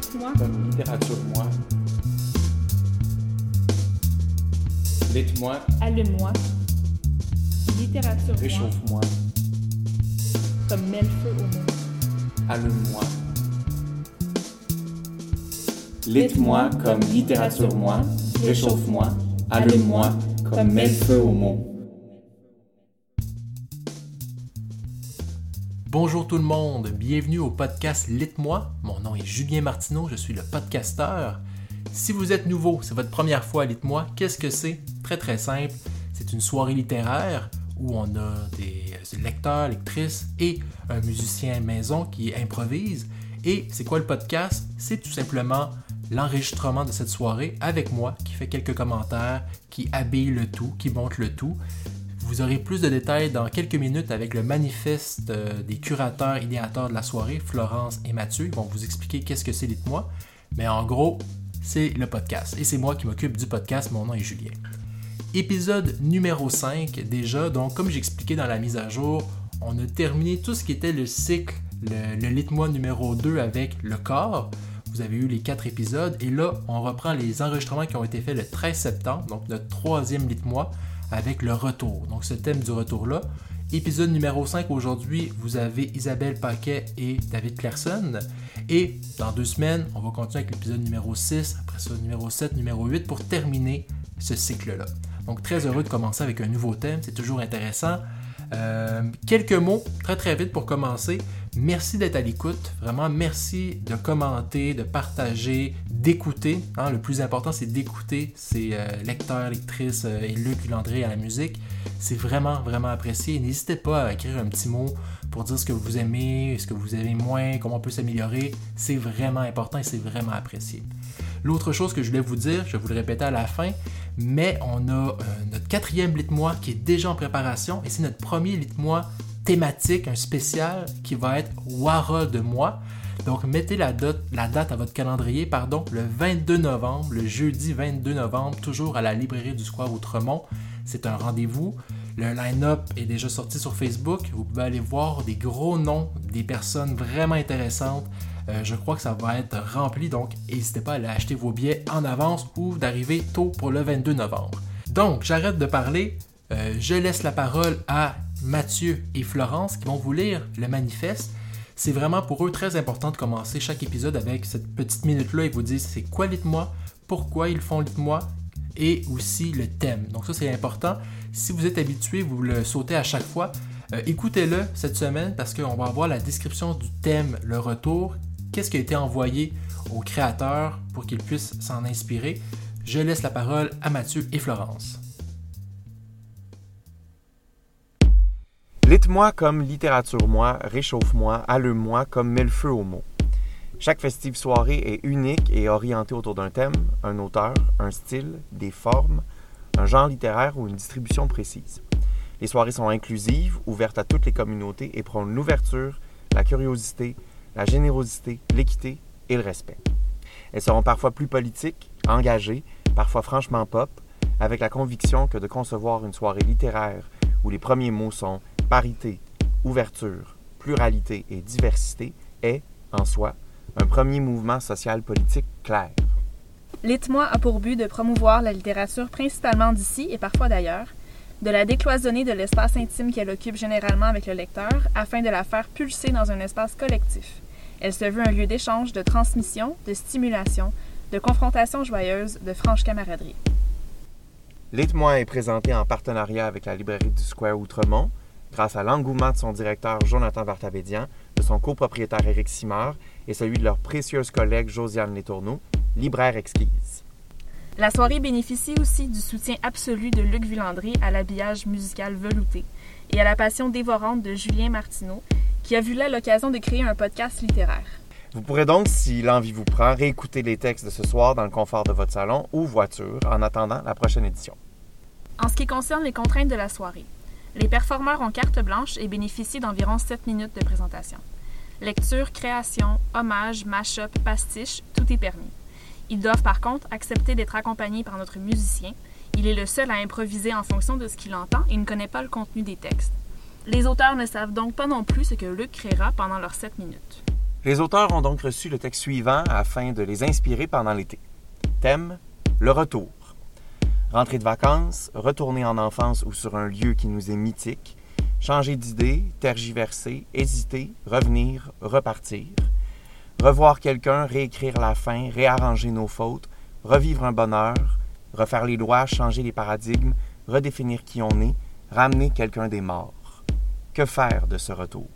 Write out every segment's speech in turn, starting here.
Dites-moi. Comme littérature-moi. Dites-moi. Allume-moi. Littérature. Réchauffe-moi. Comme mets le feu au monde. Allume-moi. Lite-moi comme littérature-moi. Réchauffe-moi. Allume-moi comme mets le feu au monde. Bonjour tout le monde, bienvenue au podcast Lite-moi. Mon nom est Julien Martineau, je suis le podcasteur. Si vous êtes nouveau, c'est votre première fois à Lite-moi, qu'est-ce que c'est? Très très simple, c'est une soirée littéraire où on a des lecteurs, lectrices et un musicien maison qui improvise. Et c'est quoi le podcast? C'est tout simplement l'enregistrement de cette soirée avec moi qui fait quelques commentaires, qui habille le tout, qui monte le tout. Vous aurez plus de détails dans quelques minutes avec le manifeste euh, des curateurs idéateurs de la soirée, Florence et Mathieu. Ils vont vous expliquer qu'est-ce que c'est Dites-moi. Mais en gros, c'est le podcast. Et c'est moi qui m'occupe du podcast. Mon nom est Julien. Épisode numéro 5 déjà. Donc, comme j'expliquais dans la mise à jour, on a terminé tout ce qui était le cycle, le, le Lite-moi numéro 2 avec le corps. Vous avez eu les quatre épisodes. Et là, on reprend les enregistrements qui ont été faits le 13 septembre, donc notre troisième Lite-moi avec le retour. Donc ce thème du retour-là. Épisode numéro 5 aujourd'hui, vous avez Isabelle Paquet et David Clairson. Et dans deux semaines, on va continuer avec l'épisode numéro 6, après ça numéro 7, numéro 8 pour terminer ce cycle-là. Donc très heureux de commencer avec un nouveau thème, c'est toujours intéressant. Euh, quelques mots très très vite pour commencer. Merci d'être à l'écoute. Vraiment, merci de commenter, de partager, d'écouter. Hein. le plus important, c'est d'écouter ces euh, lecteurs, lectrices euh, et Luc Landré à la musique. C'est vraiment, vraiment apprécié. N'hésitez pas à écrire un petit mot pour dire ce que vous aimez, ce que vous aimez moins, comment on peut s'améliorer. C'est vraiment important et c'est vraiment apprécié. L'autre chose que je voulais vous dire, je vais vous le répéter à la fin, mais on a euh, notre quatrième lit-moi qui est déjà en préparation et c'est notre premier lit-moi thématique, un spécial qui va être Wara de moi. Donc mettez la date, la date à votre calendrier, pardon, le 22 novembre, le jeudi 22 novembre, toujours à la librairie du Square Outremont. C'est un rendez-vous. Le line-up est déjà sorti sur Facebook. Vous pouvez aller voir des gros noms, des personnes vraiment intéressantes. Euh, je crois que ça va être rempli, donc n'hésitez pas à aller acheter vos billets en avance ou d'arriver tôt pour le 22 novembre. Donc, j'arrête de parler. Euh, je laisse la parole à Mathieu et Florence qui vont vous lire le manifeste. C'est vraiment pour eux très important de commencer chaque épisode avec cette petite minute-là. Ils vous disent c'est quoi Lite-moi, pourquoi ils font Lite-moi et aussi le thème. Donc ça c'est important. Si vous êtes habitué, vous le sautez à chaque fois. Euh, écoutez-le cette semaine parce qu'on va avoir la description du thème, le retour, qu'est-ce qui a été envoyé aux créateurs pour qu'ils puissent s'en inspirer? Je laisse la parole à Mathieu et Florence. Lite-moi comme littérature-moi, réchauffe-moi, allume-moi comme mets le feu au mot. Chaque festive soirée est unique et orientée autour d'un thème, un auteur, un style, des formes, un genre littéraire ou une distribution précise. Les soirées sont inclusives, ouvertes à toutes les communautés et prônent l'ouverture, la curiosité, la générosité, l'équité et le respect. Elles seront parfois plus politiques, engagées, parfois franchement pop, avec la conviction que de concevoir une soirée littéraire où les premiers mots sont parité, ouverture, pluralité et diversité est, en soi, un premier mouvement social politique clair. Lite-moi a pour but de promouvoir la littérature principalement d'ici et parfois d'ailleurs, de la décloisonner de l'espace intime qu'elle occupe généralement avec le lecteur afin de la faire pulser dans un espace collectif. Elle se veut un lieu d'échange, de transmission, de stimulation, de confrontation joyeuse, de franche camaraderie. Lite-moi est présenté en partenariat avec la librairie du Square Outremont, grâce à l'engouement de son directeur Jonathan Vartabédian, de son copropriétaire Éric Simard et celui de leur précieuse collègue Josiane Letourneau, libraire exquise. La soirée bénéficie aussi du soutien absolu de Luc Villandré à l'habillage musical velouté et à la passion dévorante de Julien Martineau, qui a vu là l'occasion de créer un podcast littéraire. Vous pourrez donc, si l'envie vous prend, réécouter les textes de ce soir dans le confort de votre salon ou voiture en attendant la prochaine édition. En ce qui concerne les contraintes de la soirée, les performeurs ont carte blanche et bénéficient d'environ 7 minutes de présentation. Lecture, création, hommage, mash-up, pastiche, tout est permis. Ils doivent par contre accepter d'être accompagnés par notre musicien. Il est le seul à improviser en fonction de ce qu'il entend et ne connaît pas le contenu des textes. Les auteurs ne savent donc pas non plus ce que Luc créera pendant leurs 7 minutes. Les auteurs ont donc reçu le texte suivant afin de les inspirer pendant l'été. Thème Le retour. Rentrée de vacances, retourner en enfance ou sur un lieu qui nous est mythique, changer d'idée, tergiverser, hésiter, revenir, repartir. Revoir quelqu'un, réécrire la fin, réarranger nos fautes, revivre un bonheur, refaire les lois, changer les paradigmes, redéfinir qui on est, ramener quelqu'un des morts. Que faire de ce retour?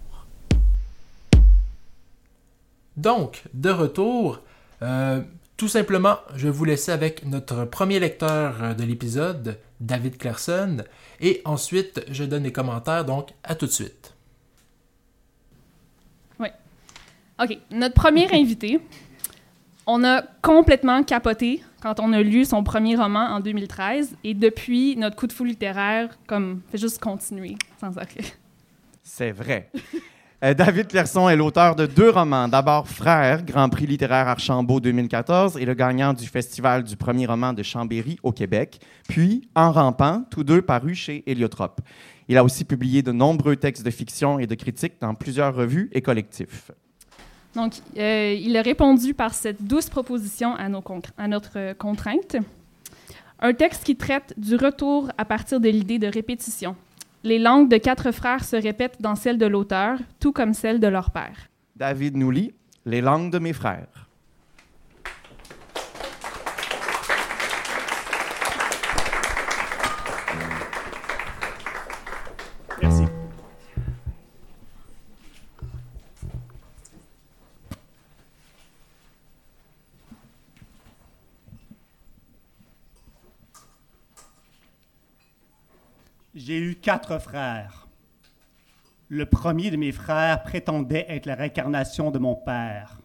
Donc, de retour, euh, tout simplement, je vais vous laisser avec notre premier lecteur euh, de l'épisode, David Clairson, et ensuite, je donne les commentaires, donc à tout de suite. Oui. OK. Notre premier invité, on a complètement capoté quand on a lu son premier roman en 2013, et depuis, notre coup de fou littéraire, comme, fait juste continuer sans arrêt. C'est vrai. Euh, David Clairson est l'auteur de deux romans. D'abord Frères, Grand Prix littéraire Archambault 2014 et le gagnant du Festival du premier roman de Chambéry au Québec. Puis En rampant, tous deux parus chez Héliotrope. Il a aussi publié de nombreux textes de fiction et de critique dans plusieurs revues et collectifs. Donc, euh, il a répondu par cette douce proposition à notre contrainte. Un texte qui traite du retour à partir de l'idée de répétition, les langues de quatre frères se répètent dans celles de l'auteur, tout comme celles de leur père. David nous lit Les langues de mes frères. Quatre frères. Le premier de mes frères prétendait être la réincarnation de mon père.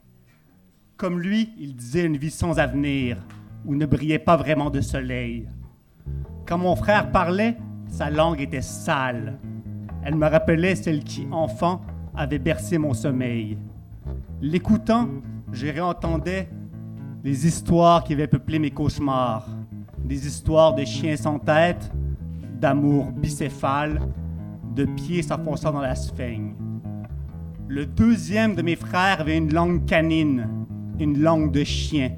Comme lui, il disait une vie sans avenir, où ne brillait pas vraiment de soleil. Quand mon frère parlait, sa langue était sale. Elle me rappelait celle qui, enfant, avait bercé mon sommeil. L'écoutant, je réentendais les histoires qui avaient peuplé mes cauchemars, des histoires de chiens sans tête, d'amour bicéphale, de pieds s'enfonçant dans la sphène. Le deuxième de mes frères avait une langue canine, une langue de chien.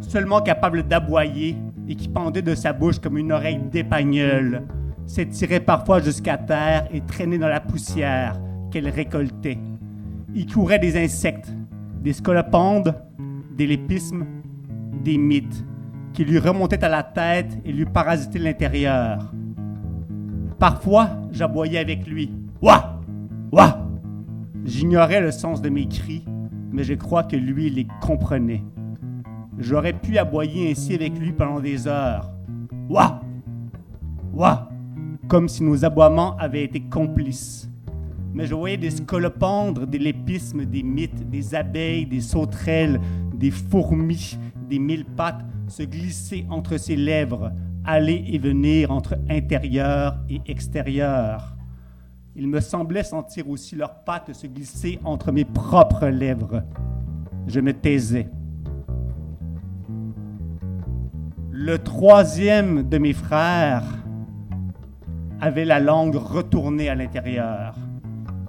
Seulement capable d'aboyer et qui pendait de sa bouche comme une oreille d'épagnole, s'étirait parfois jusqu'à terre et traînait dans la poussière qu'elle récoltait. Il courait des insectes, des scolopendes, des lépismes, des mythes qui lui remontait à la tête et lui parasitait l'intérieur. Parfois, j'aboyais avec lui. Ouah! Ouah! J'ignorais le sens de mes cris, mais je crois que lui les comprenait. J'aurais pu aboyer ainsi avec lui pendant des heures. Ouah! Ouah! Comme si nos aboiements avaient été complices. Mais je voyais des scolopendres, des lépismes, des mythes, des abeilles, des sauterelles, des fourmis, des mille pattes se glisser entre ses lèvres, aller et venir entre intérieur et extérieur. Il me semblait sentir aussi leurs pattes se glisser entre mes propres lèvres. Je me taisais. Le troisième de mes frères avait la langue retournée à l'intérieur.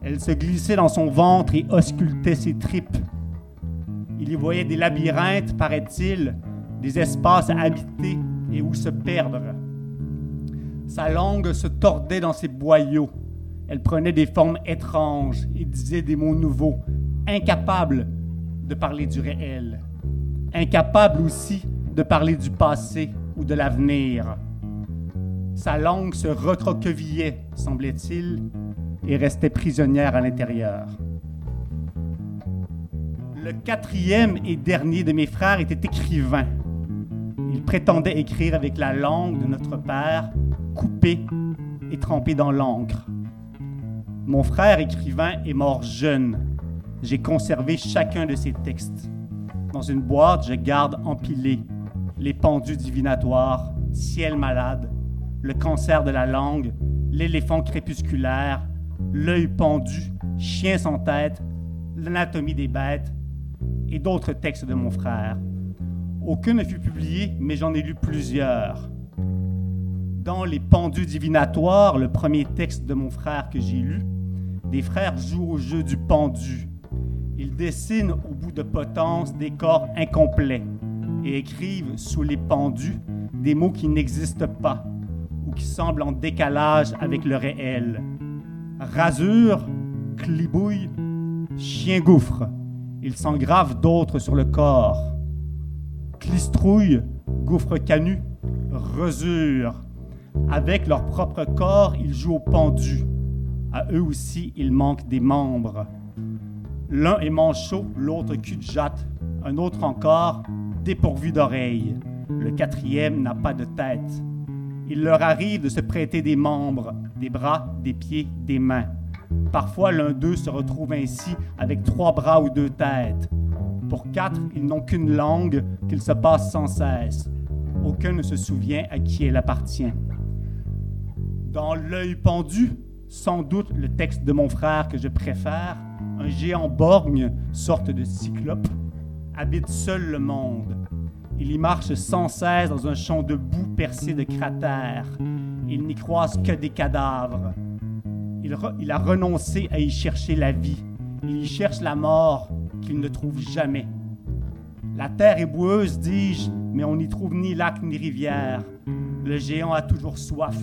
Elle se glissait dans son ventre et auscultait ses tripes. Il y voyait des labyrinthes, paraît-il, des espaces à habiter et où se perdre. Sa langue se tordait dans ses boyaux. Elle prenait des formes étranges et disait des mots nouveaux, incapable de parler du réel, incapable aussi de parler du passé ou de l'avenir. Sa langue se recroquevillait, semblait-il, et restait prisonnière à l'intérieur. Le quatrième et dernier de mes frères était écrivain. Il prétendait écrire avec la langue de notre Père, coupée et trempée dans l'encre. Mon frère écrivain est mort jeune. J'ai conservé chacun de ses textes. Dans une boîte, je garde empilés les pendus divinatoires, ciel malade, le cancer de la langue, l'éléphant crépusculaire, l'œil pendu, chien sans tête, l'anatomie des bêtes et d'autres textes de mon frère. Aucun ne fut publié, mais j'en ai lu plusieurs. Dans Les Pendus divinatoires, le premier texte de mon frère que j'ai lu, des frères jouent au jeu du pendu. Ils dessinent au bout de potence des corps incomplets et écrivent sous les pendus des mots qui n'existent pas ou qui semblent en décalage avec le réel. Rasure, clibouille, chien gouffre. Ils s'engravent d'autres sur le corps. Clistrouille, gouffre canu, resure. Avec leur propre corps, ils jouent au pendu. À eux aussi, il manque des membres. L'un est manchot, l'autre cul de jatte, un autre encore dépourvu d'oreilles. Le quatrième n'a pas de tête. Il leur arrive de se prêter des membres, des bras, des pieds, des mains. Parfois, l'un d'eux se retrouve ainsi avec trois bras ou deux têtes. Pour quatre, ils n'ont qu'une langue qu'ils se passent sans cesse. Aucun ne se souvient à qui elle appartient. Dans l'œil pendu, sans doute le texte de mon frère que je préfère, un géant borgne, sorte de cyclope, habite seul le monde. Il y marche sans cesse dans un champ de boue percé de cratères. Il n'y croise que des cadavres. Il, il, a renoncé à y chercher la vie. Il y cherche la mort qu'il ne trouve jamais. La terre est boueuse, dis-je, mais on n'y trouve ni lac ni rivière. Le géant a toujours soif.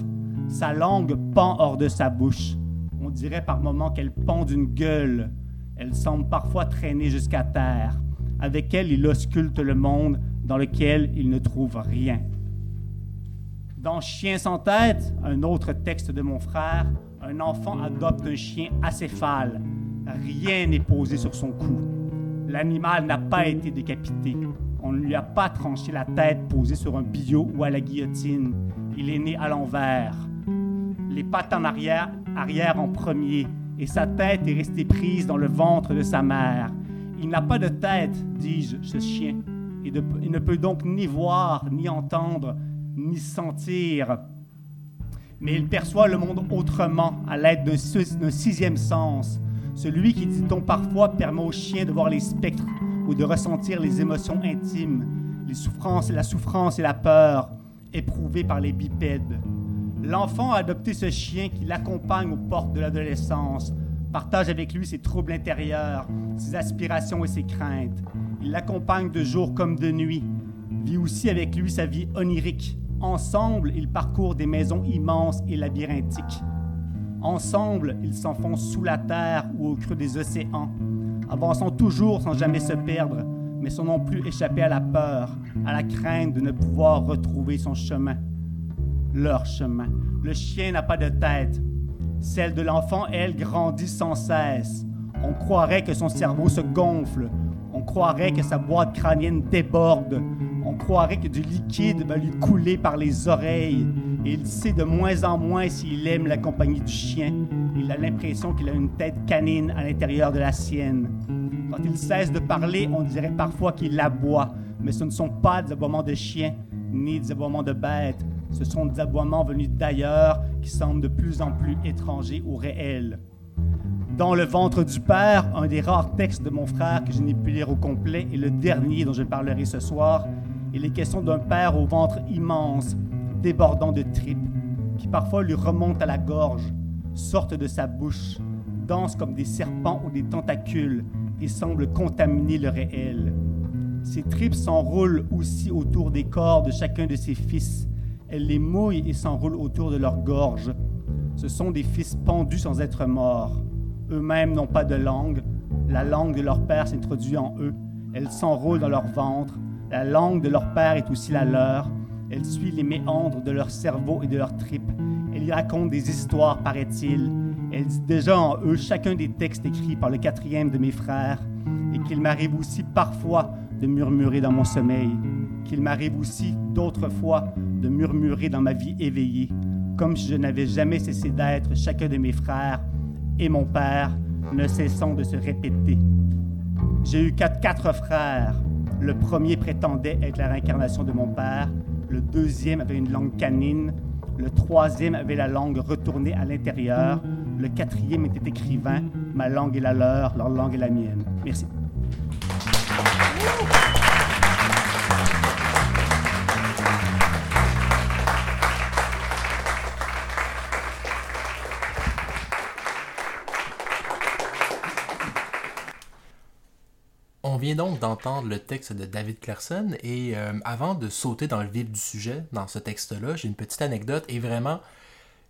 Sa langue pend hors de sa bouche. On dirait par moments qu'elle pend d'une gueule. Elle semble parfois traîner jusqu'à terre. Avec elle, il ausculte le monde dans lequel il ne trouve rien. Dans Chien sans tête, un autre texte de mon frère, un enfant adopte un chien acéphale. Rien n'est posé sur son cou. L'animal n'a pas été décapité. On ne lui a pas tranché la tête posée sur un billot ou à la guillotine. Il est né à l'envers. Les pattes en arrière, arrière en premier, et sa tête est restée prise dans le ventre de sa mère. Il n'a pas de tête, dis-je, ce chien, et il ne peut donc ni voir, ni entendre, ni sentir. Mais il perçoit le monde autrement, à l'aide d'un sixième sens, celui qui, dit-on parfois, permet au chien de voir les spectres ou de ressentir les émotions intimes, les souffrances, la souffrance et la peur éprouvées par les bipèdes. L'enfant a adopté ce chien qui l'accompagne aux portes de l'adolescence, partage avec lui ses troubles intérieurs, ses aspirations et ses craintes. Il l'accompagne de jour comme de nuit, vit aussi avec lui sa vie onirique. Ensemble, ils parcourent des maisons immenses et labyrinthiques. Ensemble, ils s'enfoncent sous la terre ou au creux des océans, avançant toujours sans jamais se perdre, mais sans non plus échapper à la peur, à la crainte de ne pouvoir retrouver son chemin. Leur chemin. Le chien n'a pas de tête. Celle de l'enfant, elle, grandit sans cesse. On croirait que son cerveau se gonfle. On croirait que sa boîte crânienne déborde. On croirait que du liquide va lui couler par les oreilles. Et il sait de moins en moins s'il aime la compagnie du chien. Il a l'impression qu'il a une tête canine à l'intérieur de la sienne. Quand il cesse de parler, on dirait parfois qu'il aboie. Mais ce ne sont pas des aboiements de chien, ni des aboiements de bêtes. Ce sont des aboiements venus d'ailleurs qui semblent de plus en plus étrangers au réel. Dans le ventre du Père, un des rares textes de mon frère que je n'ai pu lire au complet et le dernier dont je parlerai ce soir, il est question d'un père au ventre immense, débordant de tripes, qui parfois lui remontent à la gorge, sortent de sa bouche, dansent comme des serpents ou des tentacules et semblent contaminer le réel. Ces tripes s'enroulent aussi autour des corps de chacun de ses fils. Elles les mouillent et s'enroulent autour de leur gorge. Ce sont des fils pendus sans être morts. Eux-mêmes n'ont pas de langue. La langue de leur père s'introduit en eux. Elle s'enroule dans leur ventre. La langue de leur père est aussi la leur. Elle suit les méandres de leur cerveau et de leurs tripes. Elle y raconte des histoires, paraît-il. Elle dit déjà en eux chacun des textes écrits par le quatrième de mes frères, et qu'il m'arrive aussi parfois de murmurer dans mon sommeil, qu'il m'arrive aussi d'autres fois de murmurer dans ma vie éveillée, comme si je n'avais jamais cessé d'être chacun de mes frères et mon père, ne cessant de se répéter. J'ai eu quatre, quatre frères. Le premier prétendait être la réincarnation de mon père, le deuxième avait une langue canine, le troisième avait la langue retournée à l'intérieur, le quatrième était écrivain, ma langue est la leur, leur langue est la mienne. Merci. Vient donc d'entendre le texte de David Clareson et euh, avant de sauter dans le vif du sujet, dans ce texte-là, j'ai une petite anecdote et vraiment,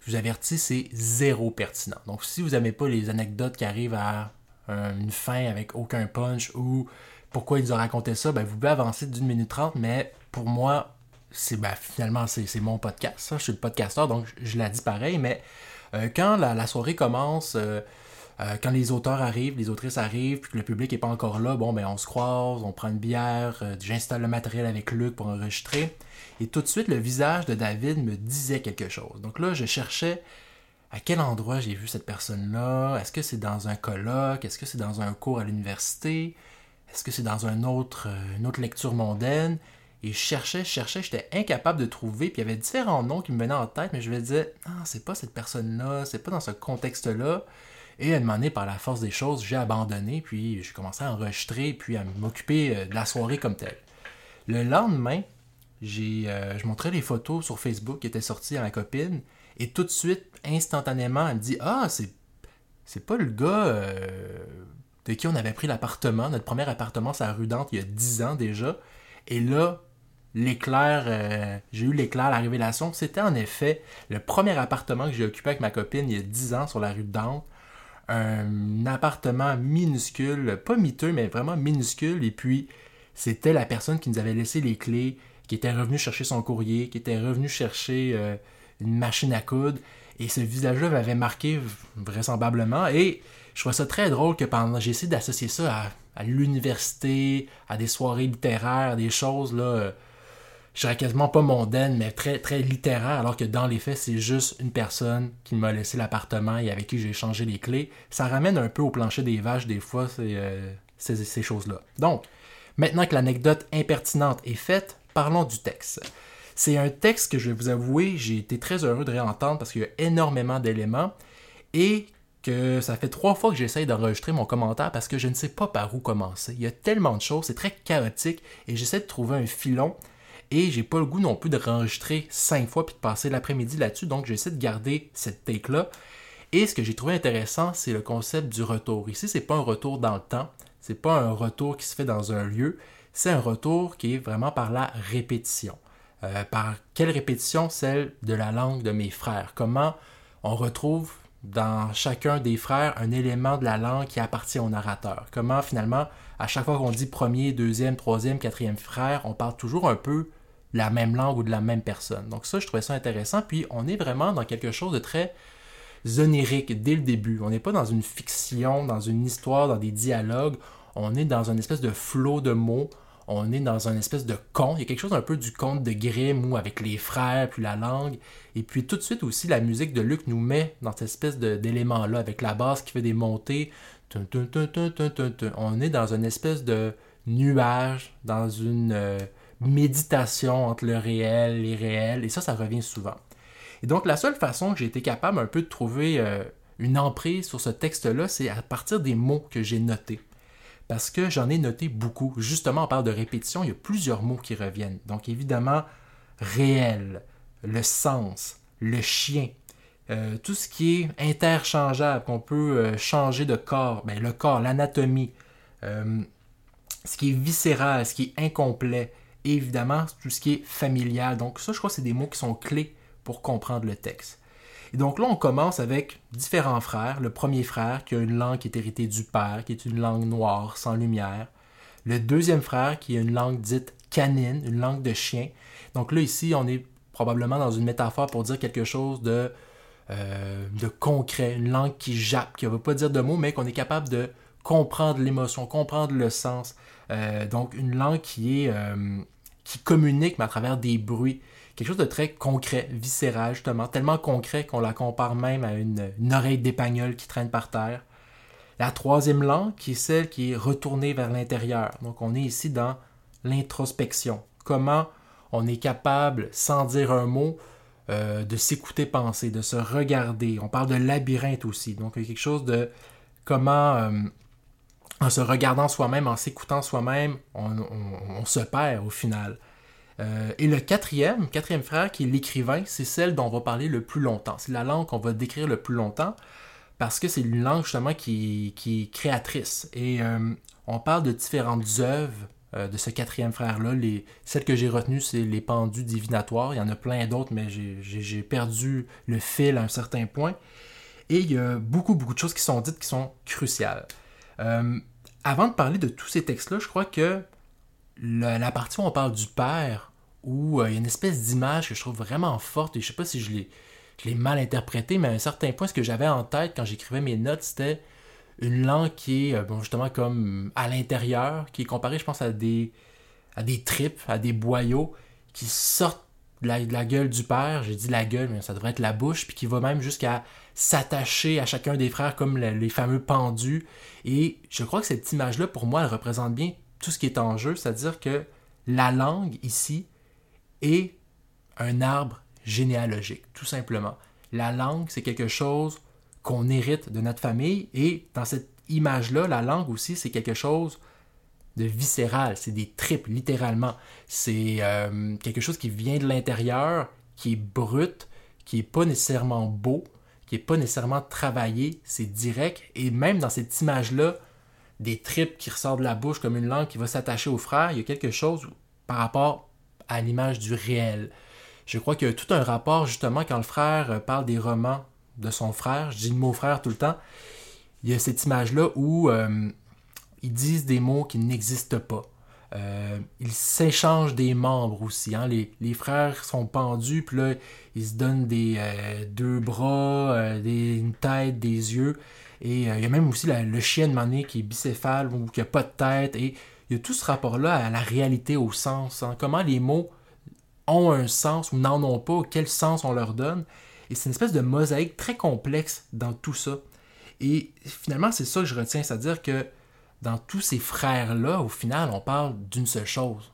je vous avertis, c'est zéro pertinent. Donc si vous n'aimez pas les anecdotes qui arrivent à euh, une fin avec aucun punch ou pourquoi ils ont raconté ça, ben, vous pouvez avancer d'une minute trente, mais pour moi, c'est ben, finalement c'est mon podcast. Ça. Je suis le podcasteur, donc je, l'ai dit pareil, mais euh, quand la, soirée commence, euh, quand les auteurs arrivent, les autrices arrivent, puis que le public n'est pas encore là, bon ben on se croise, on prend une bière, j'installe le matériel avec Luc pour enregistrer. Et tout de suite, le visage de David me disait quelque chose. Donc là, je cherchais à quel endroit j'ai vu cette personne-là. Est-ce que c'est dans un colloque? Est-ce que c'est dans un cours à l'université? Est-ce que c'est dans autre, une autre lecture mondaine? Et je cherchais, je cherchais, j'étais incapable de trouver. Puis il y avait différents noms qui me venaient en tête, mais je me disais, ah, c'est pas cette personne-là, c'est pas dans ce contexte-là. Et à un moment donné, par la force des choses, j'ai abandonné, puis j'ai commencé à enregistrer, puis à m'occuper euh, de la soirée comme telle. Le lendemain, j'ai, euh, je montrais les photos sur Facebook qui étaient sorties à ma copine, et tout de suite, instantanément, elle me dit Ah, c'est, c'est pas le gars euh, de qui on avait pris l'appartement. Notre premier appartement, c'est Rue Dante, il y a 10 ans déjà. Et là, l'éclair, j'ai eu l'éclair, la révélation. C'était en effet le premier appartement que j'ai occupé avec ma copine il y a 10 ans sur la rue de Dante. Un appartement minuscule, pas miteux, mais vraiment minuscule. Et puis, c'était la personne qui nous avait laissé les clés, qui était revenue chercher son courrier, qui était revenue chercher euh, une machine à coudre. Et ce visage-là m'avait marqué vraisemblablement. Et je trouvais ça très drôle que pendant. J'ai essayé d'associer ça à, à l'université, à des soirées littéraires, des choses là. Je dirais quasiment pas mondaine, mais très, très littéraire, alors que dans les faits, c'est juste une personne qui m'a laissé l'appartement et avec qui j'ai changé les clés. Ça ramène un peu au plancher des vaches, des fois, euh, ces, ces choses-là. Donc, maintenant que l'anecdote impertinente est faite, parlons du texte. C'est un texte que je vais vous avouer, j'ai été très heureux de réentendre parce qu'il y a énormément d'éléments et que ça fait trois fois que j'essaye d'enregistrer mon commentaire parce que je ne sais pas par où commencer. Il y a tellement de choses, c'est très chaotique et j'essaie de trouver un filon et j'ai pas le goût non plus de réenregistrer cinq fois puis de passer l'après-midi là-dessus, donc j'essaie de garder cette take-là. Et ce que j'ai trouvé intéressant, c'est le concept du retour. Ici, c'est pas un retour dans le temps, c'est pas un retour qui se fait dans un lieu, c'est un retour qui est vraiment par la répétition. Euh, par quelle répétition? Celle de la langue de mes frères. Comment on retrouve dans chacun des frères un élément de la langue qui appartient au narrateur? Comment finalement, à chaque fois qu'on dit premier, deuxième, troisième, quatrième frère, on parle toujours un peu la même langue ou de la même personne. Donc ça, je trouvais ça intéressant. Puis on est vraiment dans quelque chose de très onirique dès le début. On n'est pas dans une fiction, dans une histoire, dans des dialogues. On est dans une espèce de flot de mots. On est dans une espèce de conte. Il y a quelque chose un peu du conte de Grimm ou avec les frères, puis la langue. Et puis tout de suite aussi, la musique de Luc nous met dans cette espèce d'élément-là, avec la basse qui fait des montées. On est dans une espèce de nuage, dans une euh, méditation entre le réel, les réels, et ça, ça revient souvent. Et donc, la seule façon que j'ai été capable un peu de trouver euh, une emprise sur ce texte-là, c'est à partir des mots que j'ai notés. Parce que j'en ai noté beaucoup. Justement, on parle de répétition, il y a plusieurs mots qui reviennent. Donc, évidemment, réel, le sens, le chien, euh, tout ce qui est interchangeable, qu'on peut euh, changer de corps, ben, le corps, l'anatomie, ce qui est viscéral, ce qui est incomplet, évidemment tout ce qui est familial. Donc ça, je crois que c'est des mots qui sont clés pour comprendre le texte. Et donc là, on commence avec différents frères. Le premier frère qui a une langue qui est héritée du père, qui est une langue noire, sans lumière. Le deuxième frère qui a une langue dite canine, une langue de chien. Donc là, ici, on est probablement dans une métaphore pour dire quelque chose de, euh, de concret, une langue qui jappe, qui ne veut pas dire de mots, mais qu'on est capable de comprendre l'émotion, comprendre le sens. Euh, donc une langue qui est euh, qui communique mais à travers des bruits. Quelque chose de très concret, viscéral justement, tellement concret qu'on la compare même à une, oreille d'épagnol qui traîne par terre. La troisième langue qui est celle qui est retournée vers l'intérieur. Donc on est ici dans l'introspection. Comment on est capable, sans dire un mot, euh, de s'écouter penser, de se regarder. On parle de labyrinthe aussi. Donc quelque chose de comment en se regardant soi-même, en s'écoutant soi-même, on, se perd au final. Euh, et le quatrième, quatrième frère, qui est l'écrivain, c'est celle dont on va parler le plus longtemps. C'est la langue qu'on va décrire le plus longtemps parce que c'est une langue justement qui, qui est créatrice. Et euh, on parle de différentes œuvres euh, de ce quatrième frère-là. Les, celles que j'ai retenues, c'est les pendus divinatoires. Il y en a plein d'autres, mais j'ai perdu le fil à un certain point. Et il y a beaucoup, beaucoup de choses qui sont dites qui sont cruciales. Avant de parler de tous ces textes-là, je crois que la, partie où on parle du Père, où euh, il y a une espèce d'image que je trouve vraiment forte, et je ne sais pas si je l'ai mal interprétée, mais à un certain point, ce que j'avais en tête quand j'écrivais mes notes, c'était une langue qui est euh, justement comme à l'intérieur, qui est comparée, je pense, à des, à des tripes, à des boyaux qui sortent la, de la gueule du père. J'ai dit la gueule, mais ça devrait être la bouche, puis qui va même jusqu'à s'attacher à chacun des frères comme les fameux pendus. Et je crois que cette image-là, pour moi, elle représente bien tout ce qui est en jeu, c'est-à-dire que la langue ici est un arbre généalogique, tout simplement. La langue, c'est quelque chose qu'on hérite de notre famille. Et dans cette image-là, la langue aussi, c'est quelque chose de viscéral, c'est des tripes, littéralement. C'est euh, quelque chose qui vient de l'intérieur, qui est brut, qui n'est pas nécessairement beau, qui n'est pas nécessairement travaillé, c'est direct. Et même dans cette image-là, des tripes qui ressortent de la bouche comme une langue qui va s'attacher au frère, il y a quelque chose par rapport à l'image du réel. Je crois qu'il y a tout un rapport justement quand le frère parle des romans de son frère, je dis le mot frère tout le temps, il y a cette image-là où euh, ils disent des mots qui n'existent pas. Euh, ils s'échangent des membres aussi. Hein. Les, frères sont pendus, puis là, ils se donnent des euh, deux bras, des, une tête, des yeux. Et il y a même aussi le chien de Mané qui est bicéphale ou qui n'a pas de tête. Et il y a tout ce rapport-là à la réalité, au sens. Hein. Comment les mots ont un sens ou n'en ont pas, quel sens on leur donne. Et c'est une espèce de mosaïque très complexe dans tout ça. Et finalement, c'est ça que je retiens, c'est-à-dire que dans tous ces frères-là, au final, on parle d'une seule chose.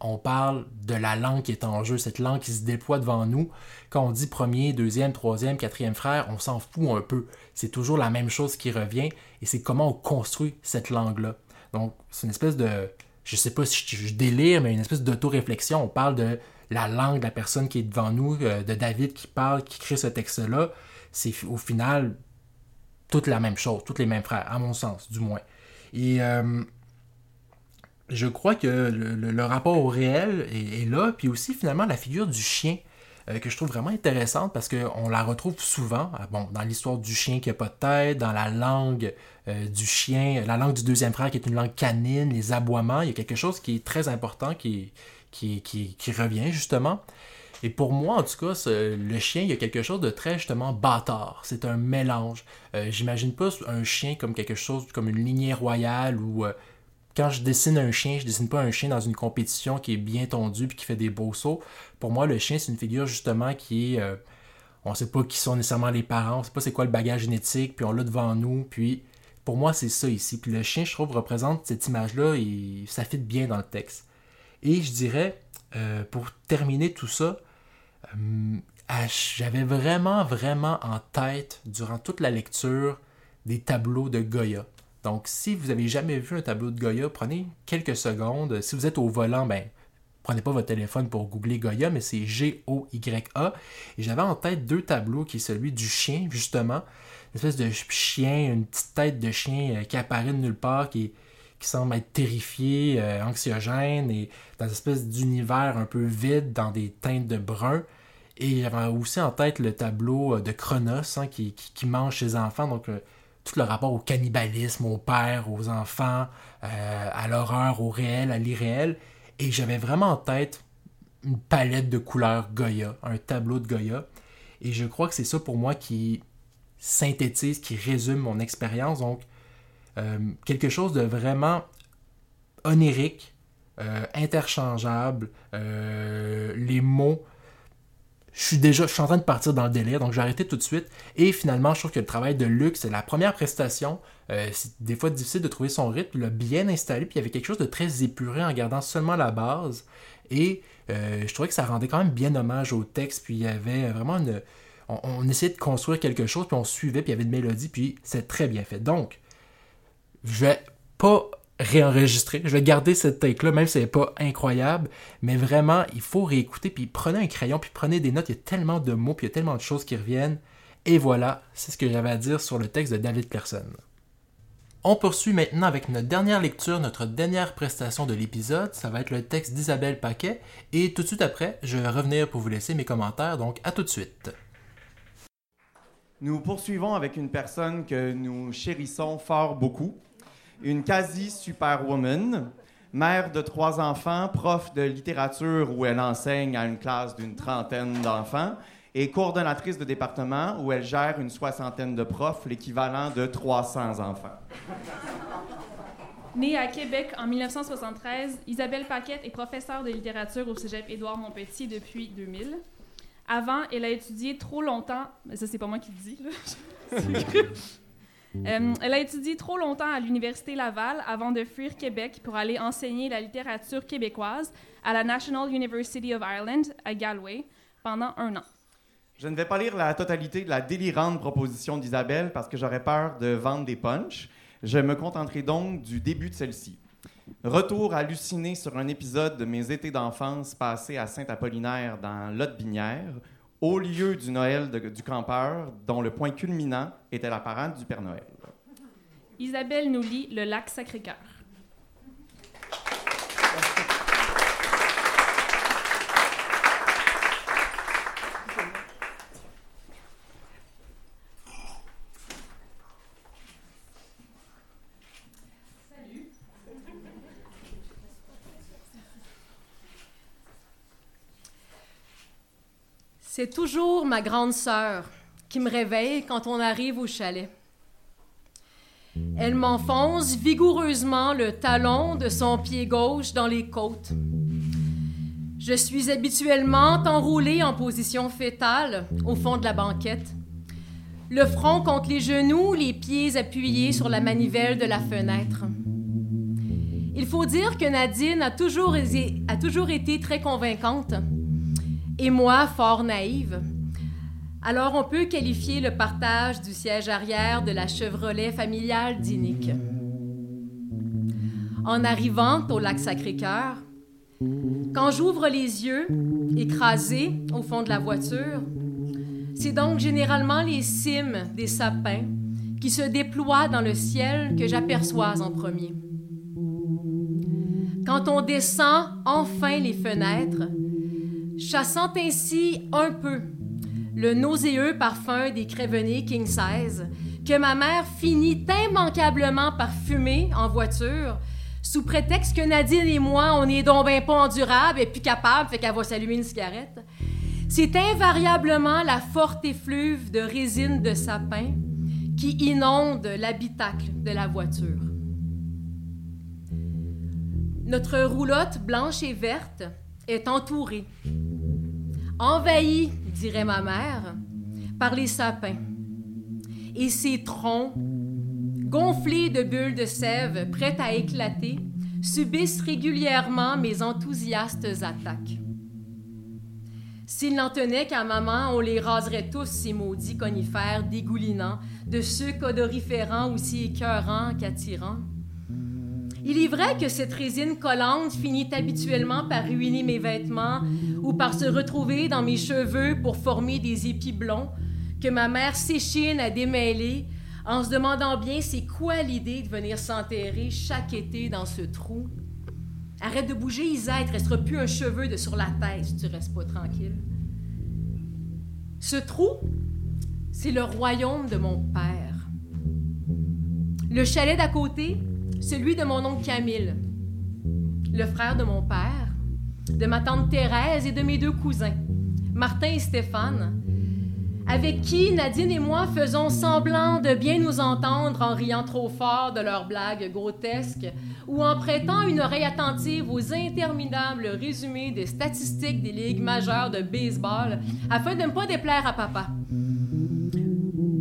On parle de la langue qui est en jeu, cette langue qui se déploie devant nous. Quand on dit premier, deuxième, troisième, quatrième frère, on s'en fout un peu. C'est toujours la même chose qui revient et c'est comment on construit cette langue-là. Donc, c'est une espèce de, je sais pas si je, délire, mais une espèce d'autoréflexion. On parle de la langue de la personne qui est devant nous, euh, de David qui parle, qui crée ce texte-là, c'est au final toute la même chose, tous les mêmes frères, à mon sens, du moins. Et euh, je crois que le, rapport au réel est, là, puis aussi finalement la figure du chien, euh, que je trouve vraiment intéressante parce qu'on la retrouve souvent, bon, dans l'histoire du chien qui n'a pas de tête, dans la langue du chien, la langue du deuxième frère qui est une langue canine, les aboiements, il y a quelque chose qui est très important, qui, revient justement. Et pour moi, en tout cas, le chien, il y a quelque chose de très justement bâtard. C'est un mélange. Euh, j'imagine pas un chien comme quelque chose comme une lignée royale ou euh, quand je dessine un chien, je dessine pas un chien dans une compétition qui est bien tondue puis qui fait des beaux sauts. Pour moi, le chien, c'est une figure justement qui est. Euh, on sait pas qui sont nécessairement les parents, on sait pas c'est quoi le bagage génétique, puis on l'a devant nous, puis pour moi, c'est ça ici. Puis le chien, je trouve, représente cette image-là et ça fit bien dans le texte. Et je dirais, euh, pour terminer tout ça, j'avais vraiment, vraiment en tête, durant toute la lecture, des tableaux de Goya. Donc, si vous n'avez jamais vu un tableau de Goya, prenez quelques secondes. Si vous êtes au volant, ben, prenez pas votre téléphone pour googler Goya, mais c'est G-O-Y-A. Et j'avais en tête deux tableaux, qui est celui du chien, justement. Une espèce de chien, une petite tête de chien euh, qui apparaît de nulle part, qui est qui semble être terrifié, euh, anxiogène et dans une espèce d'univers un peu vide, dans des teintes de brun. Et j'avais aussi en tête le tableau euh, de Chronos hein, qui, mange ses enfants, donc euh, tout le rapport au cannibalisme, au père, aux enfants, à l'horreur, au réel, à l'irréel. Et j'avais vraiment en tête une palette de couleurs Goya, un tableau de Goya. Et je crois que c'est ça pour moi qui synthétise, qui résume mon expérience. Donc, euh, quelque chose de vraiment onirique, euh, interchangeable. Euh, les mots je suis déjà, en train de partir dans le délire, donc j'ai arrêté tout de suite. Et finalement, je trouve que le travail de Luc, c'est la première prestation. c'est des fois difficile de trouver son rythme. L'a bien installé, puis il y avait quelque chose de très épuré en gardant seulement la base. Et je trouvais que ça rendait quand même bien hommage au texte, puis il y avait vraiment une. On, on essayait de construire quelque chose, puis on suivait, puis il y avait une mélodie, puis c'est très bien fait. Donc, je vais pas réenregistrer. Je vais garder cette take-là, même si elle n'est pas incroyable. Mais vraiment, il faut réécouter. Puis prenez un crayon, puis prenez des notes. Il y a tellement de mots, puis il y a tellement de choses qui reviennent. Et voilà, c'est ce que j'avais à dire sur le texte de David Clairson. On poursuit maintenant avec notre dernière lecture, notre dernière prestation de l'épisode. Ça va être le texte d'Isabelle Paquet. Et tout de suite après, je vais revenir pour vous laisser mes commentaires. Donc, à tout de suite. Nous poursuivons avec une personne que nous chérissons fort beaucoup, une quasi-superwoman, mère de trois enfants, prof de littérature où elle enseigne à une classe d'une trentaine d'enfants, et coordonnatrice de département où elle gère une soixantaine de profs, l'équivalent de 300 enfants. Née à Québec en 1973, Isabelle Paquette est professeure de littérature au cégep Édouard Montpetit depuis 2000. Avant, elle a étudié trop longtemps. Mais ça, c'est pas moi qui le dis. Là. Euh, elle a étudié trop longtemps à l'Université Laval avant de fuir Québec pour aller enseigner la littérature québécoise à la National University of Ireland à Galway pendant un an. Je ne vais pas lire la totalité de la délirante proposition d'Isabelle parce que j'aurais peur de vendre des punchs. Je me contenterai donc du début de celle-ci. Retour halluciné sur un épisode de mes étés d'enfance passés à Saint-Apollinaire dans l'Aude-Binière, au lieu du Noël du campeur, dont le point culminant était la parade du Père Noël. Isabelle nous lit Le lac Sacré-Cœur. C'est toujours ma grande sœur qui me réveille quand on arrive au chalet. Elle m'enfonce vigoureusement le talon de son pied gauche dans les côtes. Je suis habituellement enroulée en position fétale au fond de la banquette, le front contre les genoux, les pieds appuyés sur la manivelle de la fenêtre. Il faut dire que Nadine a toujours, a toujours été très convaincante et moi fort naïve. Alors on peut qualifier le partage du siège arrière de la Chevrolet familiale d'Inic. En arrivant au lac Sacré-Cœur, quand j'ouvre les yeux, écrasés au fond de la voiture, c'est donc généralement les cimes des sapins qui se déploient dans le ciel que j'aperçois en premier. Quand on descend enfin les fenêtres, chassant ainsi un peu le nauséeux parfum des crévenés king size que ma mère finit immanquablement par fumer en voiture sous prétexte que Nadine et moi, on est donc ben pas endurable et plus capable, fait qu'elle va s'allumer une cigarette. C'est invariablement la forte effluve de résine de sapin qui inonde l'habitacle de la voiture. Notre roulotte blanche et verte est entourée, envahie, dirait ma mère, par les sapins. Et ses troncs, gonflés de bulles de sève prêtes à éclater, subissent régulièrement mes enthousiastes attaques. S'il n'en tenait qu'à maman, on les raserait tous, ces maudits conifères dégoulinants, de ceux odoriférants aussi écœurants qu'attirants. Il est vrai que cette résine collante finit habituellement par ruiner mes vêtements ou par se retrouver dans mes cheveux pour former des épis blonds que ma mère s'échine à démêler en se demandant bien c'est quoi l'idée de venir s'enterrer chaque été dans ce trou. Arrête de bouger, Isa, il te restera plus un cheveu de sur la tête si tu restes pas tranquille. Ce trou, c'est le royaume de mon père. Le chalet d'à côté, celui de mon oncle Camille, le frère de mon père, de ma tante Thérèse et de mes deux cousins, Martin et Stéphane, avec qui Nadine et moi faisons semblant de bien nous entendre en riant trop fort de leurs blagues grotesques ou en prêtant une oreille attentive aux interminables résumés des statistiques des ligues majeures de baseball afin de ne pas déplaire à papa.